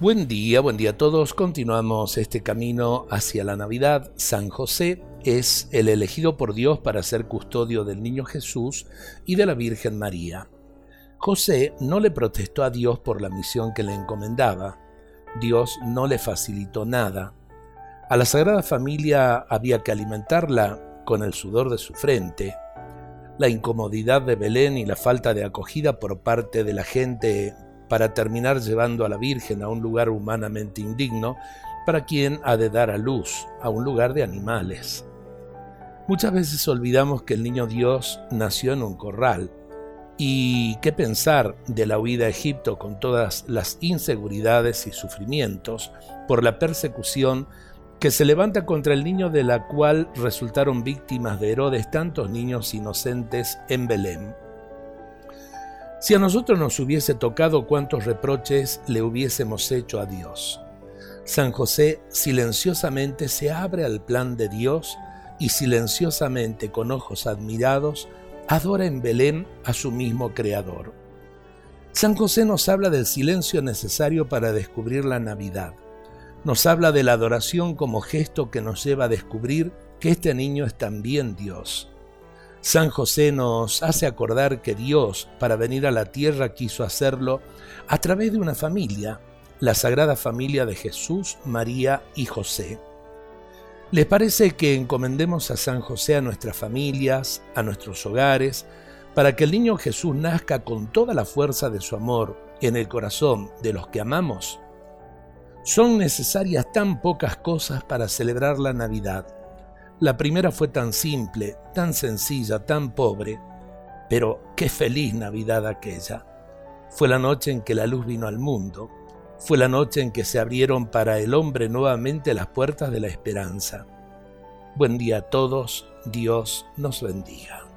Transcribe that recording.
Buen día, buen día a todos. Continuamos este camino hacia la Navidad. San José es el elegido por Dios para ser custodio del niño Jesús y de la Virgen María. José no le protestó a Dios por la misión que le encomendaba. Dios no le facilitó nada. A la Sagrada Familia había que alimentarla con el sudor de su frente. La incomodidad de Belén y la falta de acogida por parte de la gente para terminar llevando a la Virgen a un lugar humanamente indigno, para quien ha de dar a luz, a un lugar de animales. Muchas veces olvidamos que el niño Dios nació en un corral, y qué pensar de la huida a Egipto con todas las inseguridades y sufrimientos por la persecución que se levanta contra el niño de la cual resultaron víctimas de Herodes tantos niños inocentes en Belén. Si a nosotros nos hubiese tocado cuántos reproches le hubiésemos hecho a Dios. San José silenciosamente se abre al plan de Dios y silenciosamente con ojos admirados adora en Belén a su mismo Creador. San José nos habla del silencio necesario para descubrir la Navidad. Nos habla de la adoración como gesto que nos lleva a descubrir que este niño es también Dios. San José nos hace acordar que Dios, para venir a la tierra, quiso hacerlo a través de una familia, la Sagrada Familia de Jesús, María y José. ¿Les parece que encomendemos a San José a nuestras familias, a nuestros hogares, para que el niño Jesús nazca con toda la fuerza de su amor en el corazón de los que amamos? Son necesarias tan pocas cosas para celebrar la Navidad la primera fue tan simple, tan sencilla, tan pobre, pero qué feliz Navidad aquella. Fue la noche en que la luz vino al mundo, fue la noche en que se abrieron para el hombre nuevamente las puertas de la esperanza. Buen día a todos, Dios nos bendiga.